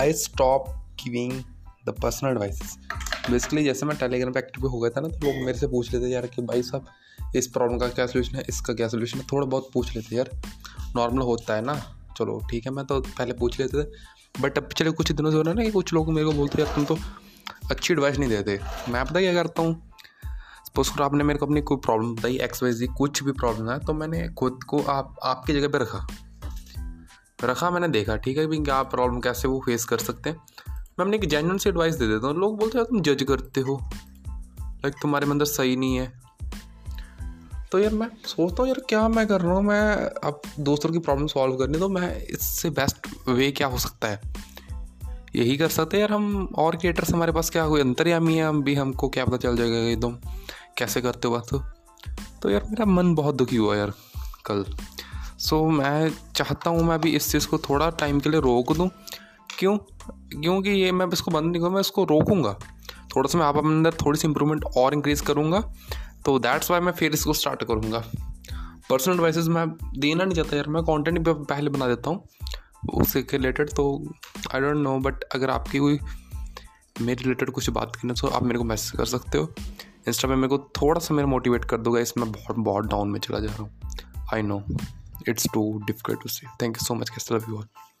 I stop giving the personal advice basically जैसे मैं Telegram पे एक्टिव हो गया था ना तो लोग मेरे से पूछ लेते यार, कि भाई साहब, इस प्रॉब्लम का क्या सोल्यूशन है? इसका क्या सोल्यूशन है? थोड़ा बहुत पूछ लेते यार नॉर्मल होता है ना? चलो, ठीक है। मैं तो पहले पूछ लेते थे बट अब पिछले कुछ दिनों से हो रहा ना कि कुछ लोग मेरे को बोलते यार, तुम तो अच्छी एडवाइस नहीं देते। मैं पता क्या करता हूँ? सपोज़ करो आपने मेरे को अपनी कोई प्रॉब्लम बताई एक्स वाई कुछ भी प्रॉब्लम है तो मैंने खुद को आप, आपकी जगह पे रखा। रखा मैंने देखा, ठीक है? भाई क्या प्रॉब्लम कैसे वो फेस कर सकते हैं? मैं अपनी एक जेन्यून से एडवाइस दे देता हूँ। लोग बोलते हैं तुम जज करते हो। लाइक तुम्हारे अंदर सही नहीं है। तो यार मैं सोचता हूँ, यार क्या मैं कर रहा हूँ? मैं अब दोस्तों की प्रॉब्लम सॉल्व करनी तो मैं इससे बेस्ट वे क्या हो सकता है? यही कर सकते हैं। यार हम और क्रिएटर्स हमारे पास क्या, कोई अंतर्यामी है? हम भी, हमको क्या पता चल जाएगा एकदम? कैसे करते हो बात तो यार मेरा मन बहुत दुखी हुआ यार कल। सो so, मैं चाहता हूँ मैं अभी इस चीज़ को थोड़ा टाइम के लिए रोक दूँ। क्यों? क्योंकि ये मैं इसको बंद नहीं करूँ मैं इसको रोकूँगा। थोड़ा सा मैं आप अपने अंदर थोड़ी सी इंप्रूवमेंट और इंक्रीज़ करूँगा। तो दैट्स वाई मैं फिर इसको स्टार्ट करूँगा। पर्सनल एडवाइसेस मैं देना नहीं चाहता यार मैं कंटेंट पहले बना देता हूँ। उससे रिलेटेड तो आई डोंट नो बट अगर आपकी कोई मेरे रिलेटेड कुछ बात करना तो आप मेरे को मैसेज कर सकते हो। इंस्टा पे मेरे को थोड़ा सा मेरा मोटिवेट कर दोगा इसमें बहुत बहुत डाउन में चला जा रहा हूँ। I know it's too difficult to say. Thank you so much guys. Love you all.